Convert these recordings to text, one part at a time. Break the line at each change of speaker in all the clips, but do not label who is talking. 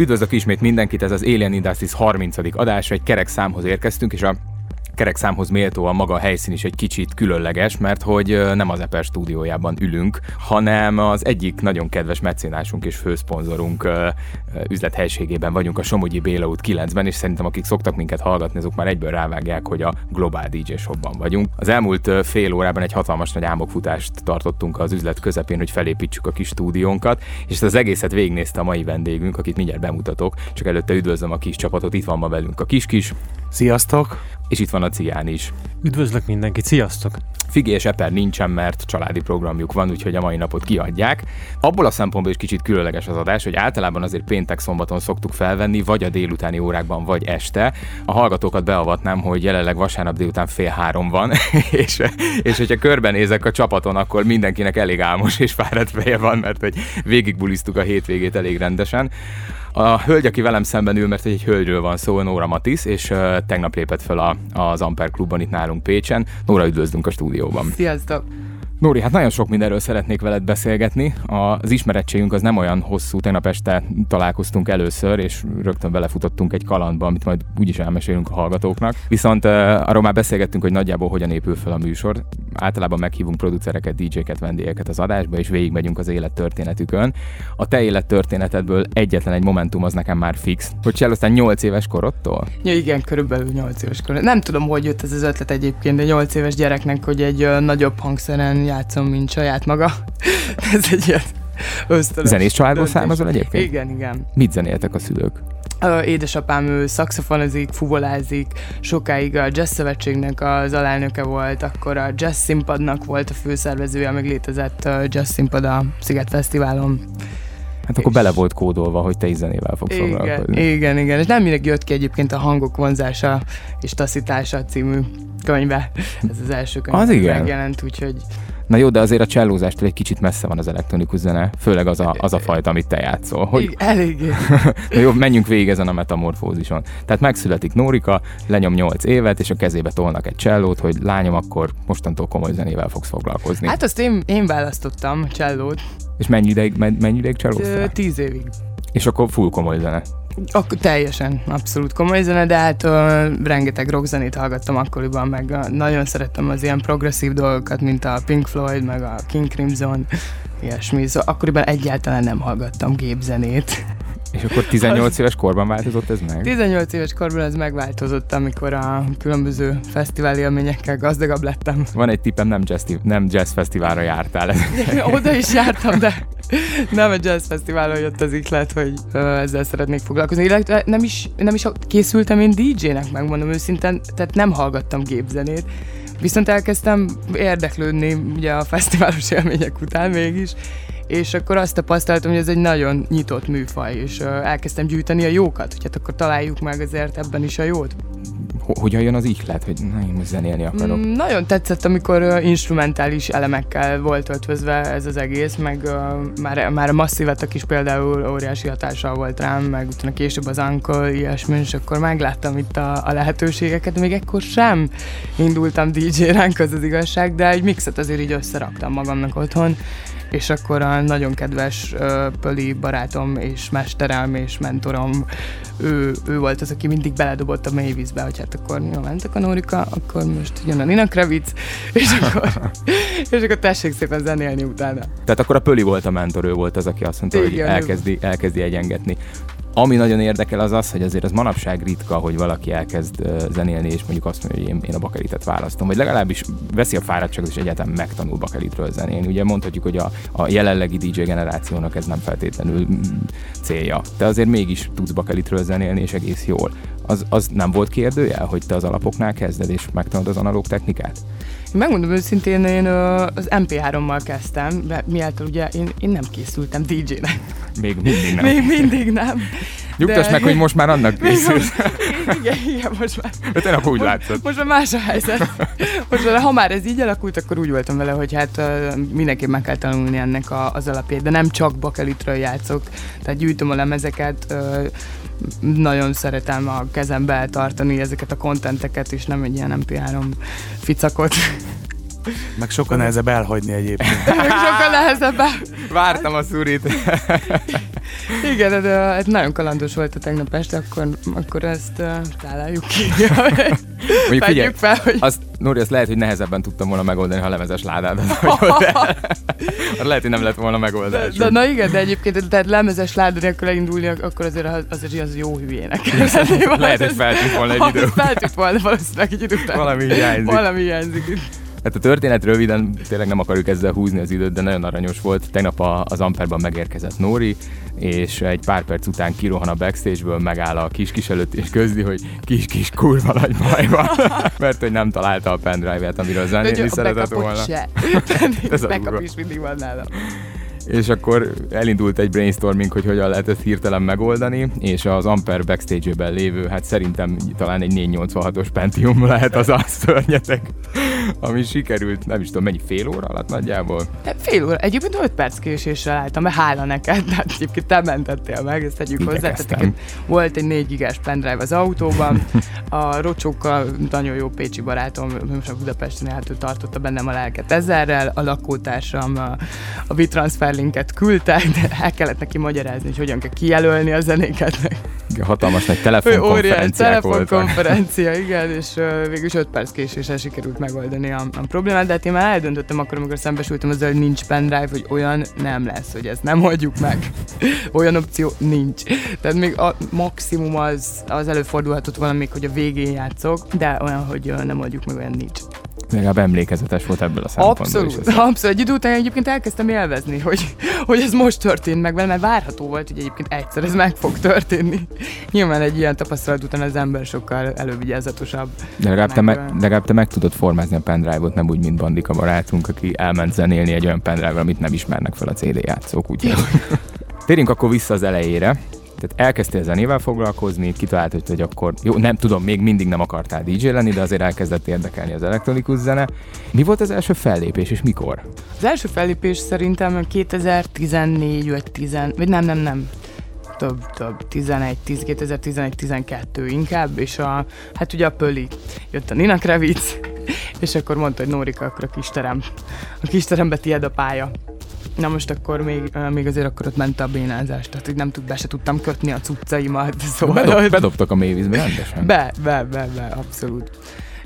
Üdvözlök ismét mindenkit, ez az Alien Industries 30. adás, egy kerek számhoz érkeztünk, és a kerek számhoz méltóan maga a helyszín is egy kicsit különleges, mert hogy nem az Eper stúdiójában ülünk, hanem az egyik nagyon kedves mecénásunk és főszponzorunk üzlethelységében vagyunk a Somogyi Béla út 9-ben, és szerintem akik szoktak minket hallgatni, azok már egyből rávágják, hogy a Global DJ Shopban vagyunk. Az elmúlt fél órában egy hatalmas nagy álmokfutást tartottunk az üzlet közepén, hogy felépítsük a kis stúdiónkat, és ezt az egészet végignézte a mai vendégünk, akit mindjárt bemutatok, csak előtte üdvözlöm a kis csapatot, itt van ma velünk a kis-kis,
Sziasztok!
és itt van a Cián is.
Üdvözlök mindenkit, sziasztok!
Figi és Eper nincsen, mert családi programjuk van, úgyhogy a mai napot kiadják. Abból a szempontból is kicsit különleges az adás, hogy általában azért péntek-szombaton szoktuk felvenni, vagy a délutáni órákban, vagy este. A hallgatókat beavatnám, hogy jelenleg vasárnap délután fél három van, és, és hogyha körbenézek a csapaton, akkor mindenkinek elég álmos és fáradt feje van, mert hogy végigbulisztuk a hétvégét elég rendesen. A hölgy, aki velem szemben ül, mert egy hölgyről van szó, Nóra Matisz, és uh, tegnap lépett fel a, az Amper klubban itt nálunk Pécsen. Nóra, üdvözlünk a stúdióban.
Sziasztok!
Nóri, hát nagyon sok mindenről szeretnék veled beszélgetni. Az ismerettségünk az nem olyan hosszú, tegnap este találkoztunk először, és rögtön belefutottunk egy kalandba, amit majd úgyis elmesélünk a hallgatóknak. Viszont uh, arról már beszélgettünk, hogy nagyjából hogyan épül fel a műsor. Általában meghívunk producereket, DJ-ket, vendégeket az adásba, és végigmegyünk az élettörténetükön. A te élettörténetedből egyetlen egy momentum az nekem már fix, hogy aztán 8 éves korodtól.
Ja, igen, körülbelül 8 éves kor. Nem tudom, hogy jött ez az ötlet egyébként, de 8 éves gyereknek, hogy egy ö, nagyobb hangszeren játszom, mint saját maga. ez egy ilyen ösztönös
Zenész családból származol egyébként?
Igen, igen.
Mit zenéltek a szülők?
Édesapám ő szakszofonozik, fuvolázik, sokáig a Jazz Szövetségnek az alelnöke volt, akkor a Jazz Színpadnak volt a főszervezője, amíg létezett Jazz Színpad a Sziget Fesztiválon.
Hát akkor bele volt kódolva, hogy te zenével fogsz
Igen,
foglalkozni.
igen, igen. És nem mindig jött ki egyébként a Hangok vonzása és taszítása című könyve. Ez az első könyv,
Az igen.
megjelent, úgyhogy
Na jó, de azért a csellózástól egy kicsit messze van az elektronikus zene, főleg az a, az a fajta, amit te játszol. Hogy,
eléggé.
Na jó, menjünk végig ezen a metamorfózison. Tehát megszületik Nórika, lenyom 8 évet, és a kezébe tolnak egy csellót, hogy lányom, akkor mostantól komoly zenével fogsz foglalkozni. Hát,
azt én, én választottam, csellót,
és mennyi ideig, men- mennyi ideig csellóztál?
tíz évig.
És akkor full komoly zene.
Ak- teljesen, abszolút komoly zene, de hát ö, rengeteg rockzenét hallgattam akkoriban, meg ö, nagyon szerettem az ilyen progresszív dolgokat, mint a Pink Floyd, meg a King Crimson, ilyesmi. Szóval akkoriban egyáltalán nem hallgattam gépzenét.
És akkor 18 éves korban változott ez meg?
18 éves korban ez megváltozott, amikor a különböző fesztivál élményekkel gazdagabb lettem.
Van egy tippem, nem jazz, nem jazz fesztiválra jártál.
Oda is jártam, de nem a jazz fesztiválon jött az ihlet, hogy ezzel szeretnék foglalkozni. Illetve nem is, nem is készültem én DJ-nek, megmondom őszintén, tehát nem hallgattam gépzenét. Viszont elkezdtem érdeklődni ugye a fesztiválos élmények után mégis, és akkor azt tapasztaltam, hogy ez egy nagyon nyitott műfaj, és elkezdtem gyűjteni a jókat, hogy hát akkor találjuk meg azért ebben is a jót.
Ho- Hogyan jön az ihlet, hogy na, én most zenélni akarok?
Mm, nagyon tetszett, amikor instrumentális elemekkel volt ötvözve ez az egész, meg uh, már, már a masszívetek is például óriási hatással volt rám, meg utána később az Uncle, ilyesmi, és akkor megláttam itt a, a lehetőségeket, még ekkor sem indultam DJ ránk, az az igazság, de egy mixet azért így összeraktam magamnak otthon, és akkor a nagyon kedves uh, Pöli barátom és mesterem és mentorom, ő, ő volt az, aki mindig beledobott a mély vízbe, hogy hát akkor jó, mentek a Nórika, akkor most jön a Nina Kravic, és akkor, és akkor tessék szépen zenélni utána.
Tehát akkor a Pöli volt a mentor, ő volt az, aki azt mondta, hogy
Igen, ő-
elkezdi, elkezdi egyengetni. Ami nagyon érdekel az az, hogy azért az manapság ritka, hogy valaki elkezd zenélni, és mondjuk azt mondja, hogy én, én a bakelitet választom, vagy legalábbis veszi a fáradtságot, és egyáltalán megtanul bakelitről zenélni. Ugye mondhatjuk, hogy a, a jelenlegi DJ generációnak ez nem feltétlenül mm, célja. Te azért mégis tudsz bakelitről zenélni, és egész jól. Az, az nem volt kérdőjel, hogy te az alapoknál kezded, és megtanulod az analóg technikát?
Megmondom őszintén, én az MP3-mal kezdtem, de miáltal ugye én, én nem készültem DJ-nek.
Még mindig nem.
Még mindig nem.
Nyugtass
De-
meg, hogy most már annak készülsz.
igen, igen, most már.
De tényleg úgy látszott.
Most már más a helyzet. Most már, ha már ez így alakult, akkor úgy voltam vele, hogy hát mindenképp meg kell tanulni ennek a, az alapját, de nem csak bakelitről játszok, tehát gyűjtöm a lemezeket, nagyon szeretem a kezembe tartani ezeket a kontenteket, és nem egy ilyen MP3 ficakot.
Meg sokan nehezebb elhagyni egyébként.
Sokkal nehezebb.
Vártam a szurit.
Igen, de, de hát nagyon kalandos volt a tegnap este, akkor, akkor ezt uh, találjuk ki.
Mondjuk figyelj,
fel, hogy
azt, Nóri, azt lehet, hogy nehezebben tudtam volna megoldani, ha lemezes ládádat el. Lehet, hogy nem lett volna
De,
megoldás.
de, na igen, de egyébként tehát lemezes láda nélkül elindulni, akkor azért az, azért az jó hülyének.
Lehet, hogy feltűnt volna egy idő.
Feltűnt volna valószínűleg egy idő után.
Valami hiányzik.
Valami hiányzik. Itt.
Hát a történet röviden, tényleg nem akarjuk ezzel húzni az időt, de nagyon aranyos volt. Tegnap a- az Amperban megérkezett Nóri, és egy pár perc után kirohan a backstage-ből, megáll a kis-kis előtt, és közli, hogy kis-kis kurva nagy baj van, mert hogy nem találta a pendrive-et, amiről zenélni szeretett volna.
Se.
Ez a
Backup is mindig van nálam.
És akkor elindult egy brainstorming, hogy hogyan lehet ezt hirtelen megoldani, és az Amper backstage-ben lévő, hát szerintem talán egy 486-os Pentium lehet az az szörnyetek, ami sikerült, nem is tudom, mennyi fél óra alatt nagyjából.
Hát Fél óra. Egyébként 5 perc késéssel álltam, mert hála neked, tehát egyébként te mentettél meg, ezt tegyük hozzá. Tehát volt egy 4 gigás pendrive az autóban, a rocsókkal nagyon jó pécsi barátom, most a Budapesten hát ő tartotta bennem a lelket ezerrel, a lakótársam a, a linket küldte, de el kellett neki magyarázni, hogy hogyan kell kijelölni a zenéket.
Igen, Hatalmas nagy voltak.
telefonkonferencia, igen, és végülis 5 perc késéssel sikerült megoldani a, a problémát, de hát én már eldöntöttem akkor, amikor szembesültem azzal, hogy nincs pendrive, hogy olyan nem lesz, hogy ezt nem oldjuk meg. olyan opció nincs. Tehát még a maximum az, az előfordulhatott valami, hogy a végén játszok, de olyan, hogy nem oldjuk meg, olyan nincs.
Legalább emlékezetes volt ebből a szempontból.
Abszolút,
is
abszolút. Egy idő után egyébként elkezdtem élvezni, hogy, hogy ez most történt meg mert várható volt, hogy egyébként egyszer ez meg fog történni. Nyilván egy ilyen tapasztalat után az ember sokkal elővigyázatosabb.
De legalább te, me, legalább te meg tudod formázni a pendrive-ot, nem úgy, mint Bandika barátunk, aki elment zenélni egy olyan pendrive amit nem ismernek fel a CD játszók, úgyhogy... Térjünk akkor vissza az elejére. Tehát elkezdtél zenével foglalkozni, kitaláltad, hogy akkor, jó, nem tudom, még mindig nem akartál DJ lenni, de azért elkezdett érdekelni az elektronikus zene. Mi volt az első fellépés, és mikor?
Az első fellépés szerintem 2014 vagy 10, vagy nem, nem, nem. Több, több, 11, 10, 2011, 12 inkább, és a, hát ugye a Pöli, jött a Nina Krevic, és akkor mondta, hogy Nórika, akkor a kisterem, a kisterembe tiéd a pálya. Na most akkor még, még azért akkor ott ment a bénázás, tehát hogy nem tud, be se tudtam kötni a cuccaimat, szóval...
Bedob,
hogy-
bedobtak a mévízbe rendesen.
Be, be, be, be, abszolút.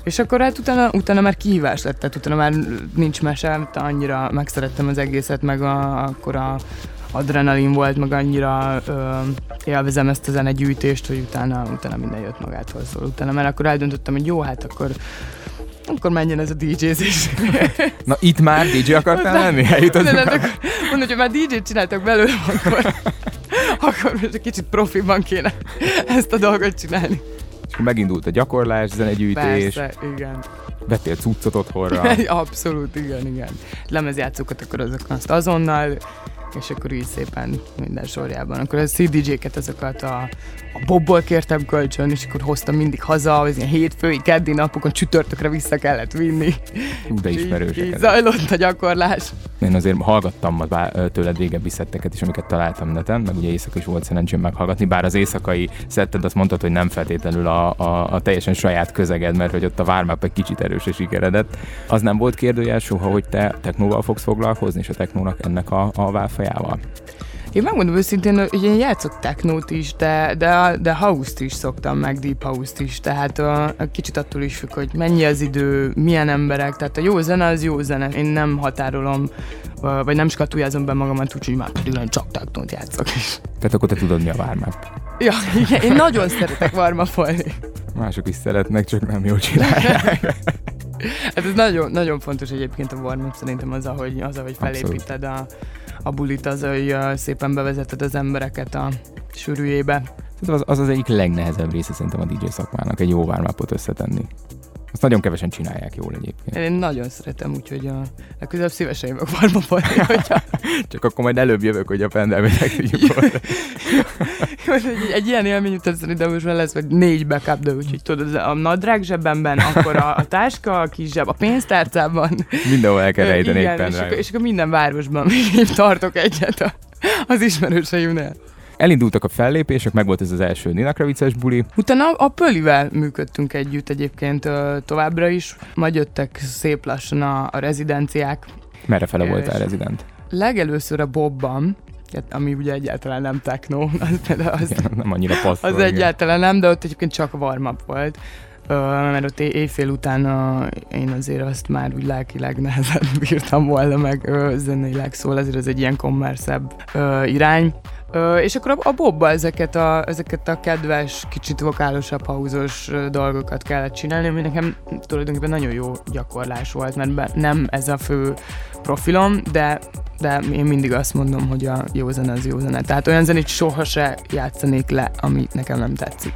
És akkor hát utána, utána már kihívás lett, tehát utána már nincs mese, annyira megszerettem az egészet, meg a, akkor a adrenalin volt, meg annyira ö, élvezem ezt a zenegyűjtést, hogy utána, utána minden jött magától szól. Utána már akkor eldöntöttem, hogy jó, hát akkor akkor menjen ez a DJ-zés.
Na itt már DJ akartál lenni? Eljutottunk
Nem, nem,
már.
akkor mondom, hogy már DJ-t csináltak belőlem, akkor, akkor most egy kicsit profiban kéne ezt a dolgot csinálni.
És akkor megindult a gyakorlás, zenegyűjtés,
Persze, igen.
vettél cuccot otthonra.
Abszolút, igen, igen. Lemezjátszókat akkor azok azt azonnal, és akkor így szépen minden sorjában. Akkor a CDJ-ket, azokat a, a Bobból kértem kölcsön, és akkor hoztam mindig haza, az ilyen hétfői, keddi napokon csütörtökre vissza kellett vinni.
De
így,
ismerősek.
így
ezek.
zajlott a gyakorlás.
Én azért hallgattam tőled régebbi szetteket is, amiket találtam neten, meg ugye éjszaka is volt szerencsém meghallgatni, bár az éjszakai szetted azt mondtad, hogy nem feltétlenül a, a, a teljesen saját közeged, mert hogy ott a vármap egy kicsit erős és sikeredett. Az nem volt kérdőjel soha, hogy te technóval fogsz foglalkozni, és a technónak ennek a, a válfajával?
Én megmondom őszintén, hogy én játszok technót is, de, de, de house-t is szoktam, meg deep house-t is, tehát a, a kicsit attól is függ, hogy mennyi az idő, milyen emberek, tehát a jó zene az jó zene. Én nem határolom, vagy nem skatujázom be magamat, úgyhogy már pedig nagyon csak technót játszok is.
Tehát akkor te tudod, mi a vármap.
Ja, igen, én nagyon szeretek varmapolni.
Mások is szeretnek, csak nem jól csinálják.
Hát ez nagyon, nagyon fontos egyébként a warm szerintem az, ahogy, az, ahogy felépíted a, a bulit, az, hogy szépen bevezeted az embereket a sűrűjébe.
Az, az az egyik legnehezebb része szerintem a DJ szakmának, egy jó vármapot összetenni. Nagyon kevesen csinálják jól egyébként.
Én nagyon szeretem, úgyhogy a legközelebb szívesen jövök varmapolni, hogyha
Csak akkor majd előbb jövök, hogy a pendelmet meg tudjuk
egy, egy ilyen élmény után szerintem most már lesz, vagy négy backup, de úgyhogy tudod, a nadrág zsebemben, akkor a, a táska, a kis zseb, a pénztárcában.
Mindenhol el kell rejteni egy
és akkor, és akkor minden városban még tartok egyet a, az ismerőseimnél.
Elindultak a fellépések, meg volt ez az első Nina Kravices buli.
Utána a Pölivel működtünk együtt egyébként továbbra is, majd jöttek szép lassan a, a rezidenciák.
Merre fele voltál rezident?
Legelőször a Bobban, ami ugye egyáltalán nem techno, az, az,
Nem annyira passzol.
az
igen.
egyáltalán nem, de ott egyébként csak warm volt. Mert ott éj- éjfél után ö, én azért azt már úgy lelkileg nehezen bírtam volna meg ö, zeneileg, szóval ezért ez egy ilyen kommerszebb irány. Ö, és akkor a, a Bobba ezeket a, ezeket a kedves, kicsit vokálosabb, hauzos dolgokat kellett csinálni, ami nekem tulajdonképpen nagyon jó gyakorlás volt, mert nem ez a fő profilom, de de én mindig azt mondom, hogy a jó zene az jó zene. Tehát olyan zenét soha se játszanék le, ami nekem nem tetszik.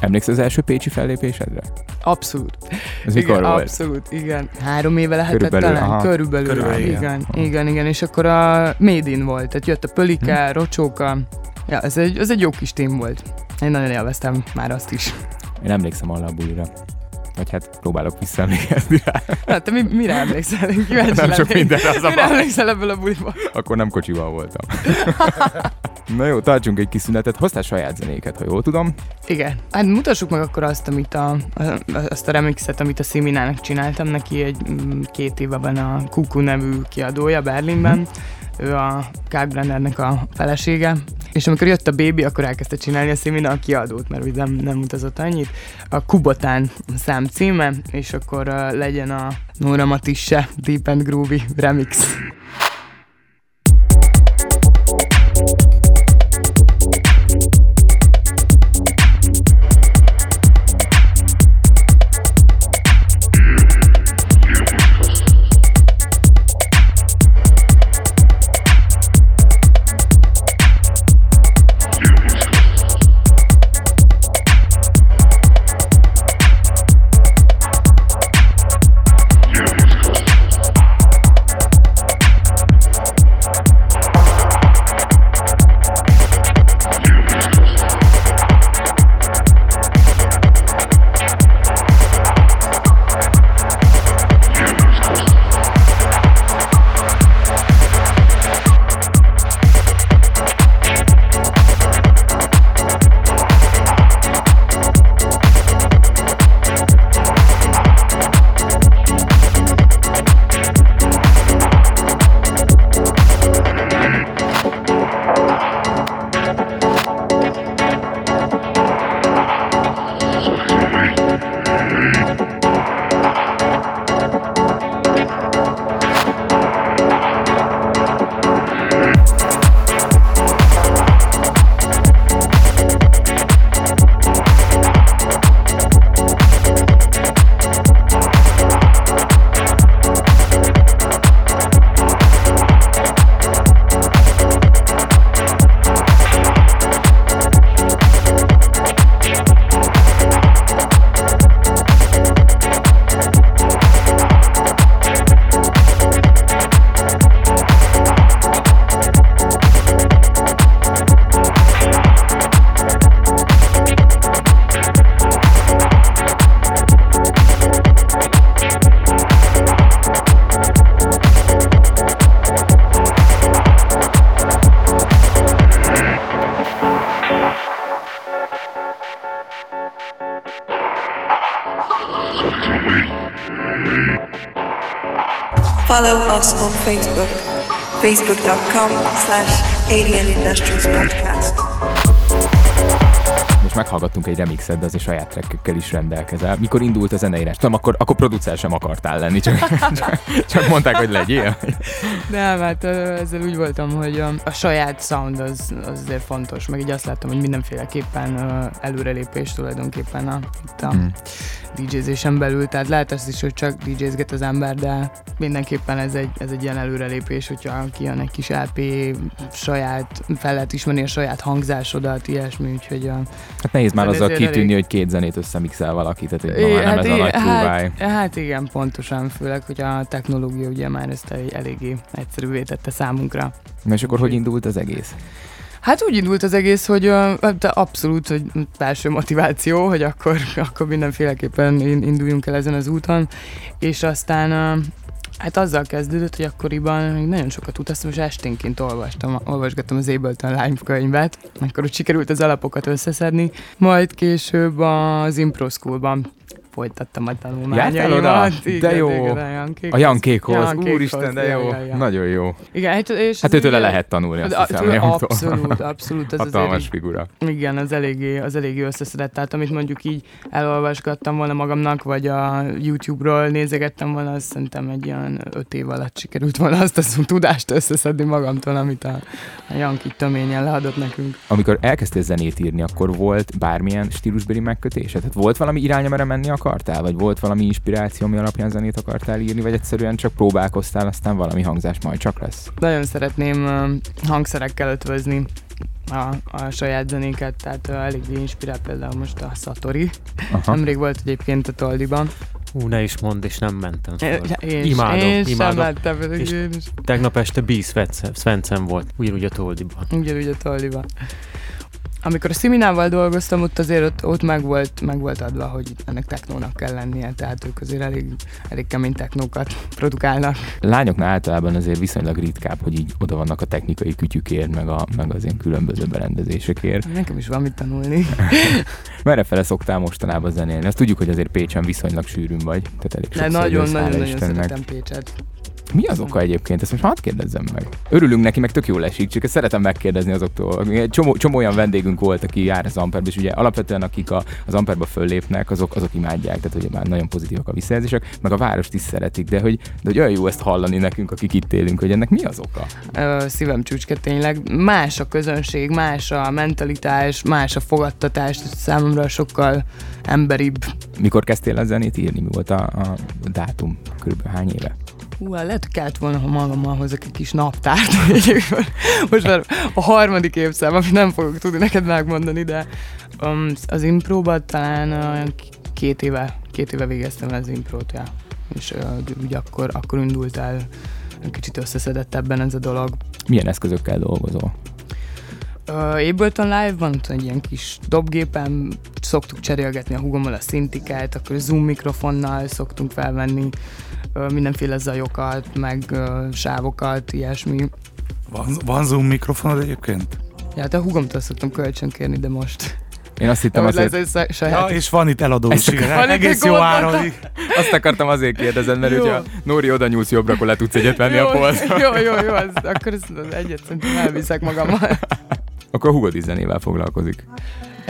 Emlékszel az első pécsi fellépésedre?
Abszolút.
Ez mikor
igen,
volt?
abszolút, igen. Három éve lehetett
Körülbelül,
talán?
aha.
Körülbelül,
Körülbelül,
igen.
igen.
Igen, igen, igen, és akkor a Made in volt, tehát jött a Pölike,
Hm.
Rocsóka, ja, ez egy, ez egy jó kis tím volt. Én nagyon élveztem már azt is.
Én emlékszem arra a bulira. Vagy hát próbálok visszaemlékezni rá.
Hát te mi, mire emlékszel? Kíváncsi
Nem sok mindenre az
Mire emlékszel ebből a buliból?
Akkor nem kocsival voltam. Na jó, tartsunk egy kis szünetet. Hoztál saját zenéket, ha jól tudom.
Igen. Hát mutassuk meg akkor azt, amit a, azt a remixet, amit a Sziminának csináltam. Neki egy mm, két éve van a Kuku nevű kiadója Berlinben. Ő a Kalkbrennernek a felesége. És amikor jött a bébi, akkor elkezdte csinálni a Szimina a kiadót, mert ugye nem, nem utazott annyit. A Kubotán szám címe, és akkor uh, legyen a Nóra Matisse Deep and Groovy remix.
Remixet, de azért saját trackekkel is rendelkezel. Mikor indult a zeneírás? Tudom, akkor, akkor producer sem akartál lenni, csak, csak, csak mondták, hogy legyél.
Nem, hát ezzel úgy voltam, hogy a saját sound az, az azért fontos, meg így azt láttam, hogy mindenféleképpen előrelépés tulajdonképpen a, itt a
Hmm.
DJ-zésen belül, tehát lehet az is, hogy csak DJ-zget az ember, de mindenképpen ez egy, ez egy ilyen előrelépés, hogyha kijön egy kis LP, saját, fel lehet ismerni a saját hangzásodat, ilyesmi, úgyhogy ö,
Hát nehéz már
Szóval
azzal kitűnni,
elég-
hogy két zenét összemixel valaki, tehát hogy
É,
már nem ez a
i-
nagy
hát, hát igen, pontosan, főleg, hogy a technológia ugye már ezt eléggé egyszerűvé tette számunkra.
Na és akkor hogy indult az egész?
Hát úgy indult az egész, hogy de abszolút, hogy belső motiváció, hogy akkor, akkor mindenféleképpen in- induljunk el ezen az úton, és aztán Hát azzal kezdődött, hogy akkoriban még nagyon sokat utaztam, és esténként olvastam, olvasgattam az Ableton Live könyvet, akkor úgy sikerült az alapokat összeszedni, majd később az Impro Schoolban folytattam a
Jártál oda?
tanulmányaimat.
De jó.
a Jankékhoz.
Úristen, de jó. Nagyon jó.
Igen, hát, és
Hát őtőle lehet tanulni, azt hiszem. Janktól.
Abszolút, abszolút. Ez
Hatalmas figura.
igen, az eléggé, az eléggé összeszedett, tehát amit mondjuk így elolvasgattam volna magamnak, vagy a YouTube-ról nézegettem volna, azt szerintem egy ilyen öt év alatt sikerült volna azt a tudást összeszedni magamtól, amit a, a Janki töményen leadott nekünk.
Amikor elkezdtél zenét írni, akkor volt bármilyen stílusbeli megkötése? Tehát volt valami irány, amire menni akartál? Vagy volt valami inspiráció, ami alapján zenét akartál írni? Vagy egyszerűen csak próbálkoztál, aztán valami hangzás majd csak lesz?
Nagyon szeretném ö, hangszerekkel ötvözni a, a saját zenéket, tehát ö, eléggé inspirál például most a Satori.
Aha.
Nemrég volt egyébként a Toldiban.
Ú, ne is mondd, és nem mentem föl.
Én,
Imádom,
én sem
imádom.
mentem, pedig
És-
én is.
Tegnap este B. Svensson volt, ugyanúgy a Toldiban.
Ugyanúgy a Toldiban. Amikor a Siminával dolgoztam, ott azért ott, ott meg, volt, meg volt adva, hogy ennek technónak kell lennie, tehát ők azért elég, elég kemény technókat produkálnak.
Lányoknál általában azért viszonylag ritkább, hogy így oda vannak a technikai kütyükért, meg, a, meg az ilyen különböző berendezésekért.
Nekem is van mit tanulni.
Merre fele szoktál mostanában zenélni? Azt tudjuk, hogy azért Pécsen viszonylag sűrűn vagy. Tehát elég sokszor jössz, hála
nagyon-nagyon-nagyon
Istennek.
szeretem Pécset.
Mi az oka egyébként? Ezt most hadd kérdezzem meg. Örülünk neki, meg tök jól esik, csak ezt szeretem megkérdezni azoktól. Egy csomó, csomó olyan vendégünk volt, aki jár az Amperbe, és ugye alapvetően akik a, az Amperbe föllépnek, azok, azok imádják, tehát hogy már nagyon pozitívak a visszajelzések, meg a várost is szeretik, de hogy, de hogy olyan jó ezt hallani nekünk, akik itt élünk, hogy ennek mi az oka?
Ö, szívem csücske tényleg. Más a közönség, más a mentalitás, más a fogadtatás, számomra sokkal emberibb.
Mikor kezdtél a zenét írni? Mi volt a, a dátum? Körülbelül hány éve?
Hú, hát lehet, hogy kellett volna, ha magammal hozok egy kis naptárt. Most már a harmadik évszám, amit nem fogok tudni neked megmondani, de um, az impróban talán k- két éve, két éve végeztem az imprót, ja. és uh, úgy akkor, akkor indult el kicsit összeszedettebben ez a dolog.
Milyen eszközökkel dolgozol?
Uh, Ableton Live-ban ott egy ilyen kis dobgépen szoktuk cserélgetni a hugommal a szintiket, akkor Zoom mikrofonnal szoktunk felvenni uh, mindenféle zajokat, meg sávokat, ilyesmi.
Van, van Zoom mikrofonod egyébként?
Ja, hát a hugomtól szoktam kölcsönkérni, de most.
Én azt hittem
hogy
azért,
lesz egy saját.
Ja, és van itt eladó is, igen. Egész
egy
jó áron.
azt akartam azért kérdezni, mert
Jó.
hogyha Nóri oda nyúlsz jobbra, akkor le tudsz egyet venni a polcra.
jó, jó, jó, az, akkor ezt az egyet szerintem elviszek magammal.
Akkor a hugod is zenével foglalkozik.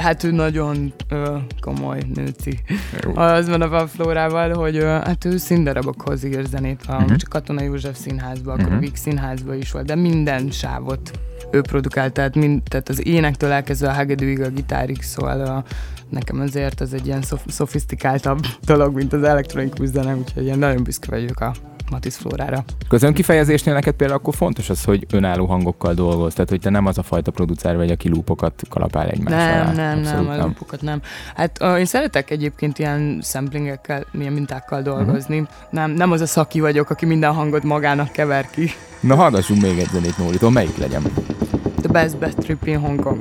Hát ő nagyon ö, komoly nőci.
Jó.
Az van a Van Flórával, hogy ö, hát ő színdarabokhoz ír zenét, a
Mhm.
uh-huh. Katona József színházba, akkor
Mhm.
uh-huh. a Víg színházba is volt, de minden sávot ő produkált, tehát, mind, tehát az énektől elkezdve a hegedűig, a gitárig, szóval a, nekem azért ez egy ilyen szof- szofisztikáltabb dolog, mint az elektronikus zene, úgyhogy én nagyon büszke vagyok a Matisz Flórára.
Közön kifejezésnél neked például akkor fontos az, hogy önálló hangokkal dolgoz, tehát hogy te nem az a fajta producer vagy, aki lúpokat kalapál egymás
Nem,
alá.
nem,
Abszolút
nem, a lupokat nem. Hát uh, én szeretek egyébként ilyen samplingekkel, ilyen mintákkal dolgozni.
Mhm.
Nem, nem az a szaki vagyok, aki minden hangot magának kever ki.
Na hallgassunk még egy zenét Nóritól, melyik legyen?
The best best trip in Hong Kong.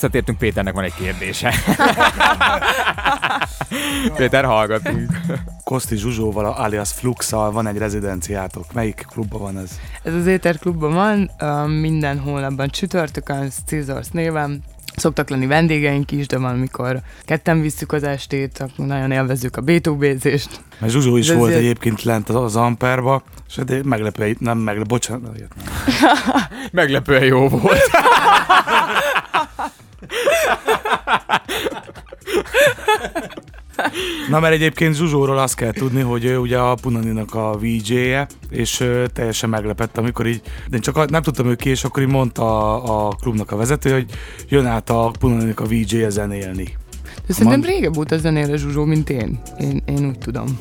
Visszatértünk, Péternek van egy kérdése. Péter, hallgatunk.
Koszti Zsuzsóval, alias Fluxal van egy rezidenciátok. Melyik klubban van ez?
Ez az Éter klubban van, minden hónapban csütörtökön, Scissors néven. Szoktak lenni vendégeink is, de van, amikor ketten visszük az estét, akkor nagyon élvezzük a B2B-zést.
Mert Zsuzsó is
De
volt
ilyen-
egyébként lent az, az Amperba, és de meglepő, nem meglepő, bocsánat.
Meglepően jó volt.
Na mert egyébként Zsuzsóról azt kell tudni, hogy ő ugye a Punaninak a VJ-je, és teljesen meglepett, amikor így, de én csak a- nem tudtam ő ki, és akkor így mondta a, a klubnak a vezető, hogy jön át a Punaninak a VJ-je zenélni.
De szerintem
Mond-
régebb óta zenére Zsuzsó, mint én. Én, én úgy tudom.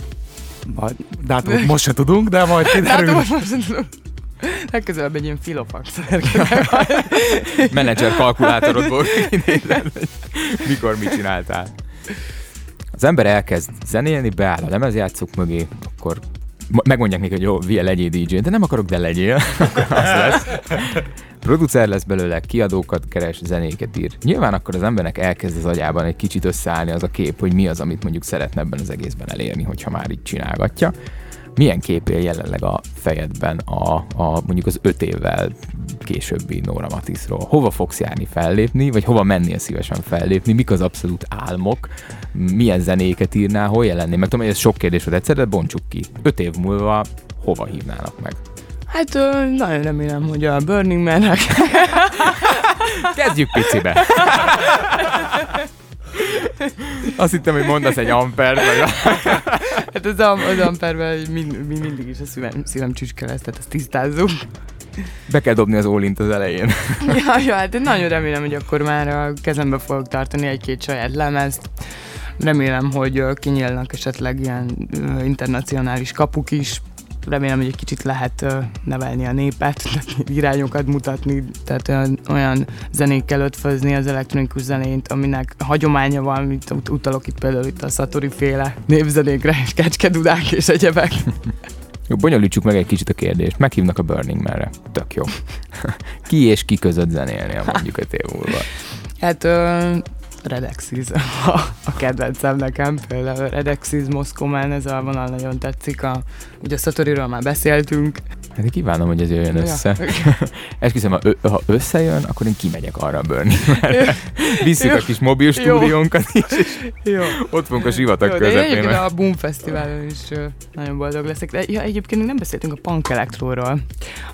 Majd, dátumot most se tudunk, de majd
Hát
kiderül.
most most tudom. Legközelebb egy ilyen filofax
Menedzser kalkulátorodból kinézed, hogy mikor mit csináltál. Az ember elkezd zenélni, beáll a lemezjátszók mögé, akkor megmondják neki, hogy jó, Via legyél DJ, de nem akarok, de legyél. Akkor az lesz. Producer lesz belőle, kiadókat keres, zenéket ír. Nyilván akkor az embernek elkezd az agyában egy kicsit összeállni az a kép, hogy mi az, amit mondjuk szeretne ebben az egészben elérni, hogyha már így csinálgatja. Milyen kép él jelenleg a fejedben a, a mondjuk az öt évvel későbbi Nóra Matiszról? Hova fogsz járni fellépni, vagy hova mennél szívesen fellépni? Mik az abszolút álmok? Milyen zenéket írnál? Hol jelennél? Meg tudom, hogy ez sok kérdés volt egyszer, de bontsuk ki. Öt év múlva hova hívnának meg?
Hát nagyon remélem, hogy a Burning Man-nek
Kezdjük picibe. Azt hittem, hogy mondasz egy ampert, vagy
Hát az, am, az amperben mind, mind, mindig is a szívem, szívem csücske lesz, tehát ezt tisztázzuk.
be kell dobni az ólint az elején.
ja, ja, hát én nagyon remélem, hogy akkor már a kezembe fogok tartani egy-két saját lemezt. Remélem, hogy kinyílnak esetleg ilyen internacionális kapuk is. Remélem, hogy egy kicsit lehet nevelni a népet, irányokat mutatni, tehát olyan, olyan zenékkel ötvözni az elektronikus zenényt, aminek hagyománya van, mint ut- utalok itt például itt a Satori féle névzenékre, és kecskedudák és egyebek.
Jó, bonyolítsuk meg egy kicsit a kérdést. Meghívnak a Burning Man-re. Tök jó. ki és ki között zenélnél mondjuk öt év múlva?
Hát Redexis a, a kedvencem nekem, például Redexis, Moszkomán, ez a vonal nagyon tetszik. A, ugye a Satoriról már beszéltünk.
Hát kívánom, hogy ez jöjjön
Ja.
össze. Esküszöm, ha, ö- ha összejön, akkor én kimegyek arra Man-re. Visszük a kis mobil stúdiónkat is, és
Jó.
ott fogunk a sivatag
Jó, de én
közepén.
egyébként a Boom Fesztiválon is nagyon boldog leszek. De ja, egyébként nem beszéltünk a punk elektróról.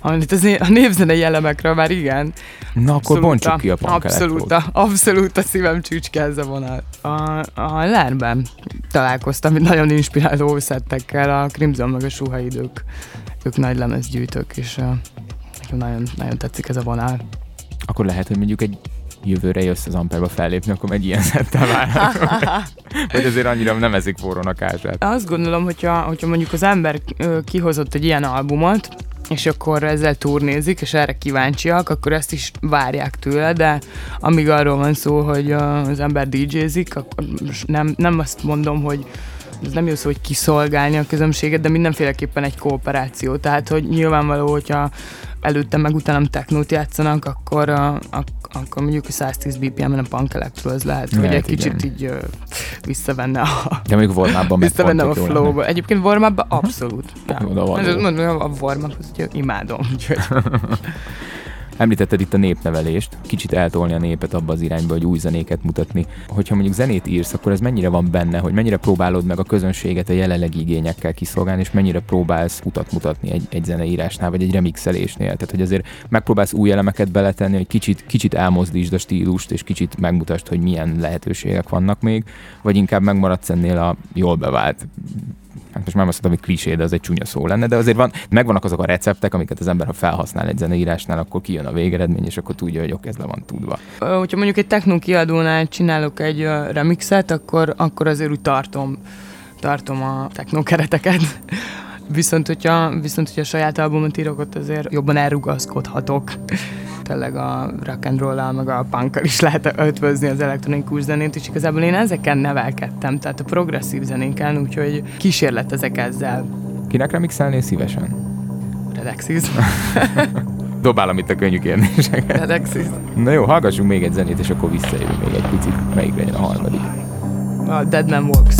Amit az né- a névzenei elemekről már igen.
Na, akkor bontsuk
a-
ki a punk
Abszolút, abszolút a szívem csücske ez a vonal. A, a Lárben találkoztam nagyon inspiráló szettekkel, a Crimson meg a Suha idők, ők nagy lemezgyűjtők, és uh, nekem nagyon, nagyon tetszik ez a vonal.
Akkor lehet, hogy mondjuk egy jövőre jössz az Amperba fellépni, akkor egy ilyen szettel várnak. Vagy azért annyira nem ezik forrón a kását.
Azt gondolom, hogyha, hogyha mondjuk az ember kihozott egy ilyen albumot, és akkor ezzel turnézik, és erre kíváncsiak, akkor ezt is várják tőle, de amíg arról van szó, hogy az ember DJ-zik, akkor nem, nem azt mondom, hogy ez nem jó szó, hogy kiszolgálni a közönséget, de mindenféleképpen egy kooperáció. Tehát, hogy nyilvánvaló, hogyha előtte meg utánam technót játszanak, akkor, uh, ak- akkor mondjuk a 110 BPM-en a punk electro az lehet, hogy
Lehet,
egy kicsit
igen.
így uh, visszavenne a,
De mondjuk Vormában meg
visszavennem a flow-ba. Egyébként warm abszolút.
Való.
Ez- mondom, a warm az ugye imádom. Úgyhogy
Említetted itt a népnevelést, kicsit eltolni a népet abba az irányba, hogy új zenéket mutatni. Hogyha mondjuk zenét írsz, akkor ez mennyire van benne, hogy mennyire próbálod meg a közönséget a jelenlegi igényekkel kiszolgálni, és mennyire próbálsz utat mutatni egy, egy zeneírásnál, vagy egy remixelésnél. Tehát, hogy azért megpróbálsz új elemeket beletenni, hogy kicsit, kicsit elmozdítsd a stílust, és kicsit megmutasd, hogy milyen lehetőségek vannak még, vagy inkább megmaradsz ennél a jól bevált hát most már azt mondom, hogy klisé, de az egy csúnya szó lenne, de azért van, megvannak azok a receptek, amiket az ember, ha felhasznál egy zeneírásnál, akkor kijön a végeredmény, és akkor tudja, hogy oké, ez le van tudva.
Hogyha mondjuk egy techno kiadónál csinálok egy remixet, akkor, akkor azért úgy tartom, tartom a techno kereteket. Viszont hogyha, viszont, hogyha saját albumot írok, ott azért jobban elrugaszkodhatok. Tényleg a rock and roll meg a punkkal is lehet ötvözni az elektronikus zenét, és igazából én ezeken nevelkedtem, tehát a progresszív zenéken, úgyhogy kísérletezek ezzel.
Kinek remixelnél szívesen?
Redexis.
Dobálom itt a könnyű kérdéseket.
Alexis.
Na jó, hallgassunk még egy zenét, és akkor visszajövünk még egy picit. Melyik legyen a harmadik?
A Dead Man Walks.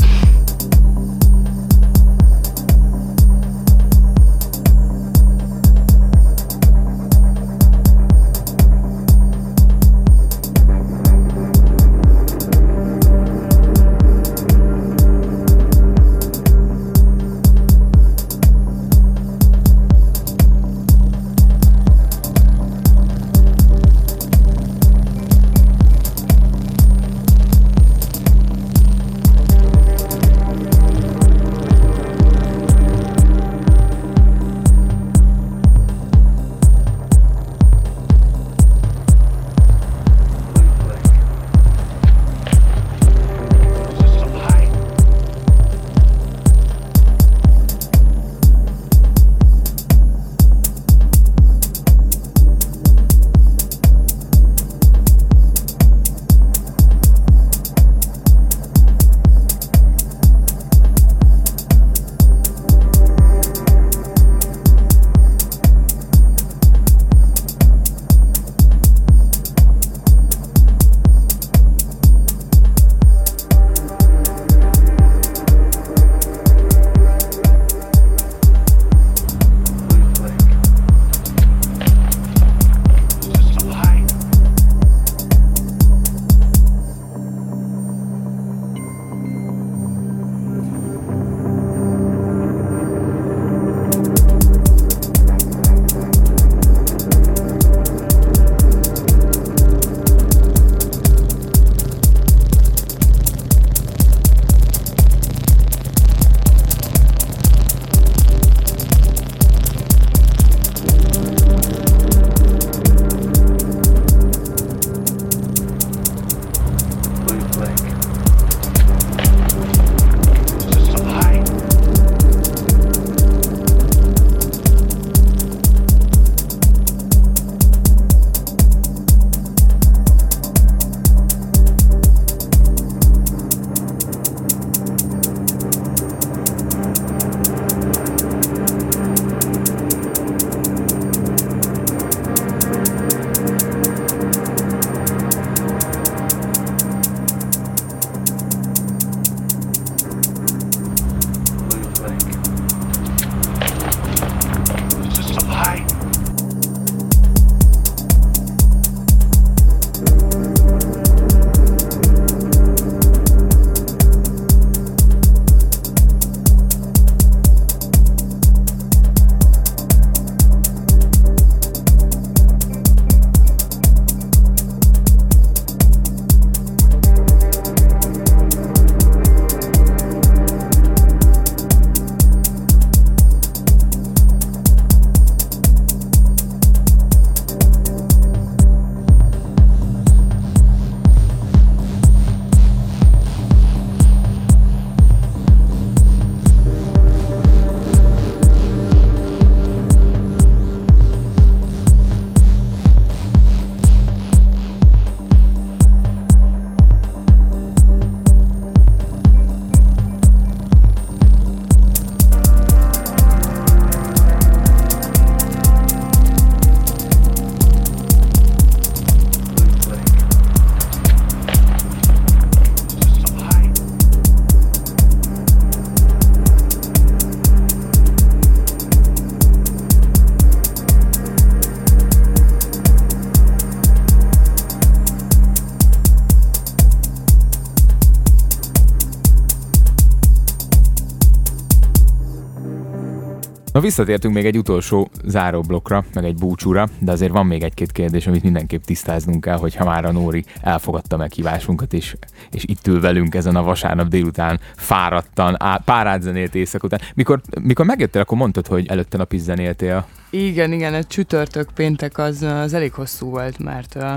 Na visszatértünk még egy utolsó záróblokkra, meg egy búcsúra, de azért van még egy-két kérdés, amit mindenképp tisztáznunk kell, hogy ha már a Nóri elfogadta meghívásunkat, és, és itt ül velünk ezen a vasárnap délután fáradtan, á, párát zenélt éjszak után. Mikor, mikor megjöttél, akkor mondtad, hogy előtte nap is zenéltél.
Igen, igen, a csütörtök péntek az, az elég hosszú volt, mert uh,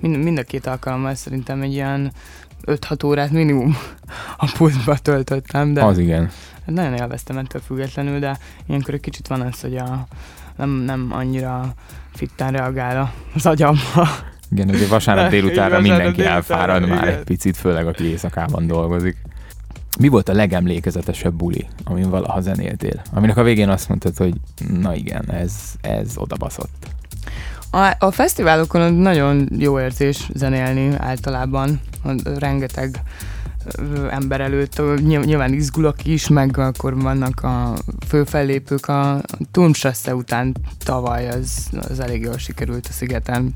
mind, mind a két alkalommal szerintem egy ilyen 5-6 órát minimum a pultba töltöttem, de
Az igen.
nagyon élveztem ettől függetlenül, de ilyenkor egy kicsit van az, hogy a, nem, nem annyira fitten reagál az agyam.
Igen, ugye vasárnap délutánra mindenki elfárad már
igen.
egy picit, főleg aki éjszakában dolgozik. Mi volt a legemlékezetesebb buli, amin valaha zenéltél? Aminek a végén azt mondtad, hogy na igen, ez, ez odabaszott.
A, a fesztiválokon nagyon jó érzés zenélni általában. Rengeteg ember előtt, nyilván izgulok is, meg akkor vannak a főfellépők. A Turmstrasse után tavaly az, az elég jól sikerült a szigeten.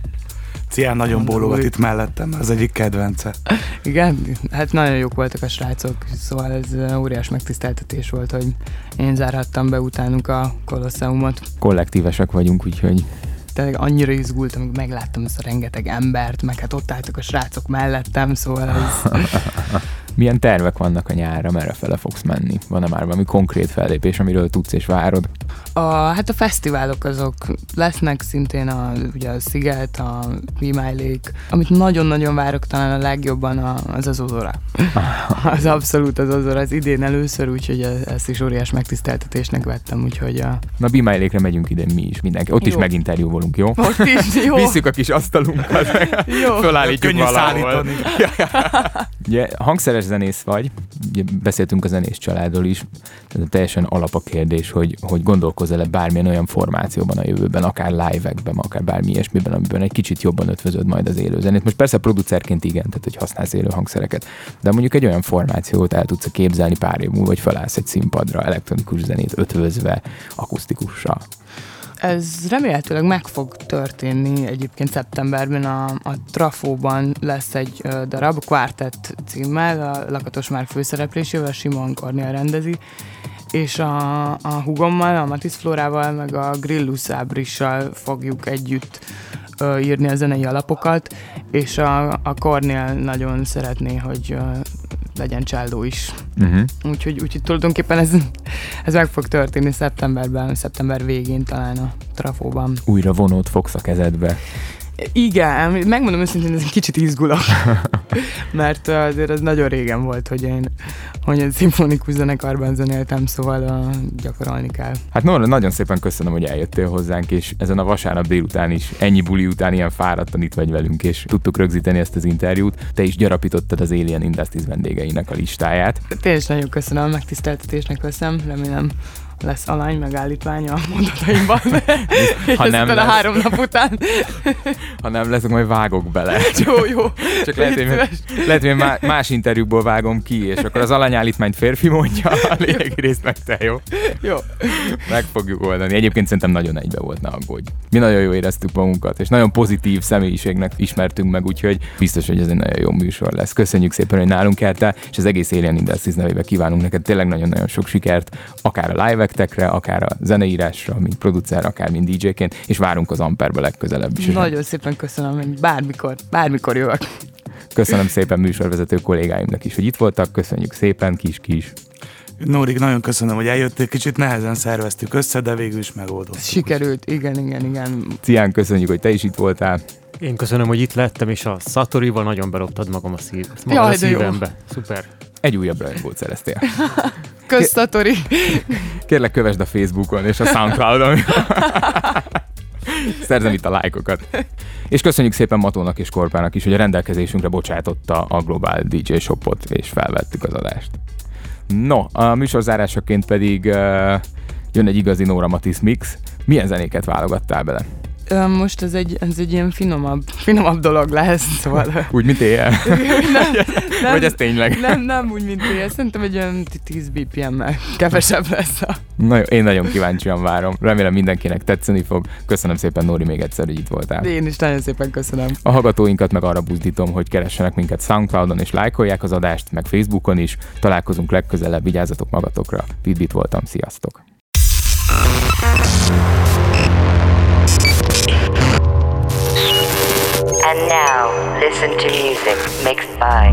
Cián nagyon bólogat itt mellettem, az egyik kedvence.
Igen, hát nagyon jók voltak a srácok, szóval ez óriás megtiszteltetés volt, hogy én zárhattam be utánuk a Kolosseumot.
Kollektívesek vagyunk, úgyhogy
tényleg annyira izgultam, amikor megláttam ezt a rengeteg embert, meg hát ott álltak a srácok mellettem, szóval ez...
milyen tervek vannak a nyárra, merre fele fogsz menni? Van-e már valami konkrét fellépés, amiről tudsz és várod?
A, hát a fesztiválok azok lesznek szintén a, ugye a Sziget, a Vimájlék. Amit nagyon-nagyon várok talán a legjobban a, az az Ozora. az abszolút az Ozora, az idén először, úgyhogy e- ezt is óriás megtiszteltetésnek vettem, úgyhogy a,
Na, Bimájlékre megyünk ide mi is, mindenki. Ott is
Jó.
meginterjúvolunk, jó?
ott is jó.
Visszük a kis asztalunkat, meg
Jó.
fölállítjuk
Könnyű
valahol.
szállítani.
Ugye hangszeres zenész vagy, beszéltünk a zenész családról is, ez teljesen alap a kérdés, hogy, hogy gondolkozol-e bármilyen olyan formációban a jövőben, akár live-ekben, akár bármi ilyesmiben, amiben egy kicsit jobban ötvözöd majd az élő zenét. Most persze producerként igen, tehát hogy használsz élő hangszereket, de mondjuk egy olyan formációt el tudsz képzelni pár év múlva, hogy felállsz egy színpadra elektronikus zenét ötvözve, akusztikussal.
Ez remélhetőleg meg fog történni egyébként szeptemberben a, a Trafóban. Lesz egy darab, Quartet címmel, a Lakatos Márk főszereplésével, Simon Kornél rendezi, és a, a hugommal, a Matisz Flórával, meg a Grillus Ábrissal fogjuk együtt írni a zenei alapokat, és a, a Kornél nagyon szeretné, hogy legyen csáldó is.
Uh-huh.
Úgyhogy, úgyhogy tulajdonképpen ez, ez meg fog történni szeptemberben, szeptember végén talán a Trafóban.
Újra vonót fogsz a kezedbe.
Igen, megmondom őszintén, ez egy kicsit izgulok, mert azért ez nagyon régen volt, hogy én hogy egy szimfonikus zenekarban zenéltem, szóval uh, gyakorolni kell.
Hát Nora, nagyon szépen köszönöm, hogy eljöttél hozzánk, és ezen a vasárnap délután is, ennyi buli után ilyen fáradtan itt vagy velünk, és tudtuk rögzíteni ezt az interjút. Te is gyarapítottad az Alien Industries vendégeinek a listáját.
Tényleg nagyon köszönöm, megtiszteltetésnek veszem, remélem lesz alány megállítványa a mondataimban.
Ha nem
Ezután a
lesz.
három nap után.
Ha nem leszek, majd vágok bele.
jó, jó.
Csak lehet, hogy, lehet, hogy má- más interjúkból vágom ki, és akkor az alanyállítmányt férfi mondja, a lényegi részt meg te, jó?
Jó.
Meg fogjuk oldani. Egyébként szerintem nagyon egybe volt, ne aggódj. Mi nagyon jó éreztük magunkat, és nagyon pozitív személyiségnek ismertünk meg, úgyhogy biztos, hogy ez egy nagyon jó műsor lesz. Köszönjük szépen, hogy nálunk eltel, és az egész Alien Industries nevében kívánunk neked tényleg nagyon-nagyon sok sikert, akár a live ektekre, akár a zeneírásra, mint producer, akár mint DJ-ként, és várunk az Amperbe legközelebb is.
Nagyon szépen köszönöm, hogy bármikor, bármikor jövök.
Köszönöm szépen műsorvezető kollégáimnak is, hogy itt voltak, köszönjük szépen, kis-kis.
Nórik, nagyon köszönöm, hogy eljöttél. Kicsit nehezen szerveztük össze, de végül is megoldottuk.
Sikerült, igen, igen, igen.
Cián, köszönjük, hogy te is itt voltál.
Én köszönöm, hogy itt lettem, és a Satorival nagyon beloptad magam a, szív, magam
Jaj,
a
de jó.
szívembe. Szuper.
Egy újabb rajongót szereztél.
Kösz, Satori.
Kérlek, kövesd a Facebookon és a Soundcloudon. Szerzem itt a lájkokat. És köszönjük szépen Matónak és Korpának is, hogy a rendelkezésünkre bocsátotta a Global DJ Shopot, és felvettük az adást. No, a műsorzárásaként pedig uh, jön egy igazi Nóra Matisz mix. Milyen zenéket válogattál bele?
Most ez egy, ez egy ilyen finomabb, finomabb dolog lesz, szóval...
Úgy, mint éjjel?
nem, nem,
Vagy ez tényleg?
nem, nem úgy, mint éjjel. Szerintem egy olyan 10 BPM-mel kevesebb lesz a...
Na jó, én nagyon kíváncsian várom. Remélem mindenkinek tetszeni fog. Köszönöm szépen, Nóri, még egyszer, hogy itt voltál.
Én is nagyon szépen köszönöm.
A hallgatóinkat meg arra buzdítom, hogy keressenek minket Soundcloudon és lájkolják az adást, meg Facebookon is. Találkozunk legközelebb, vigyázzatok magatokra. Fitbit voltam, sziasztok!
And now, listen to music mixed by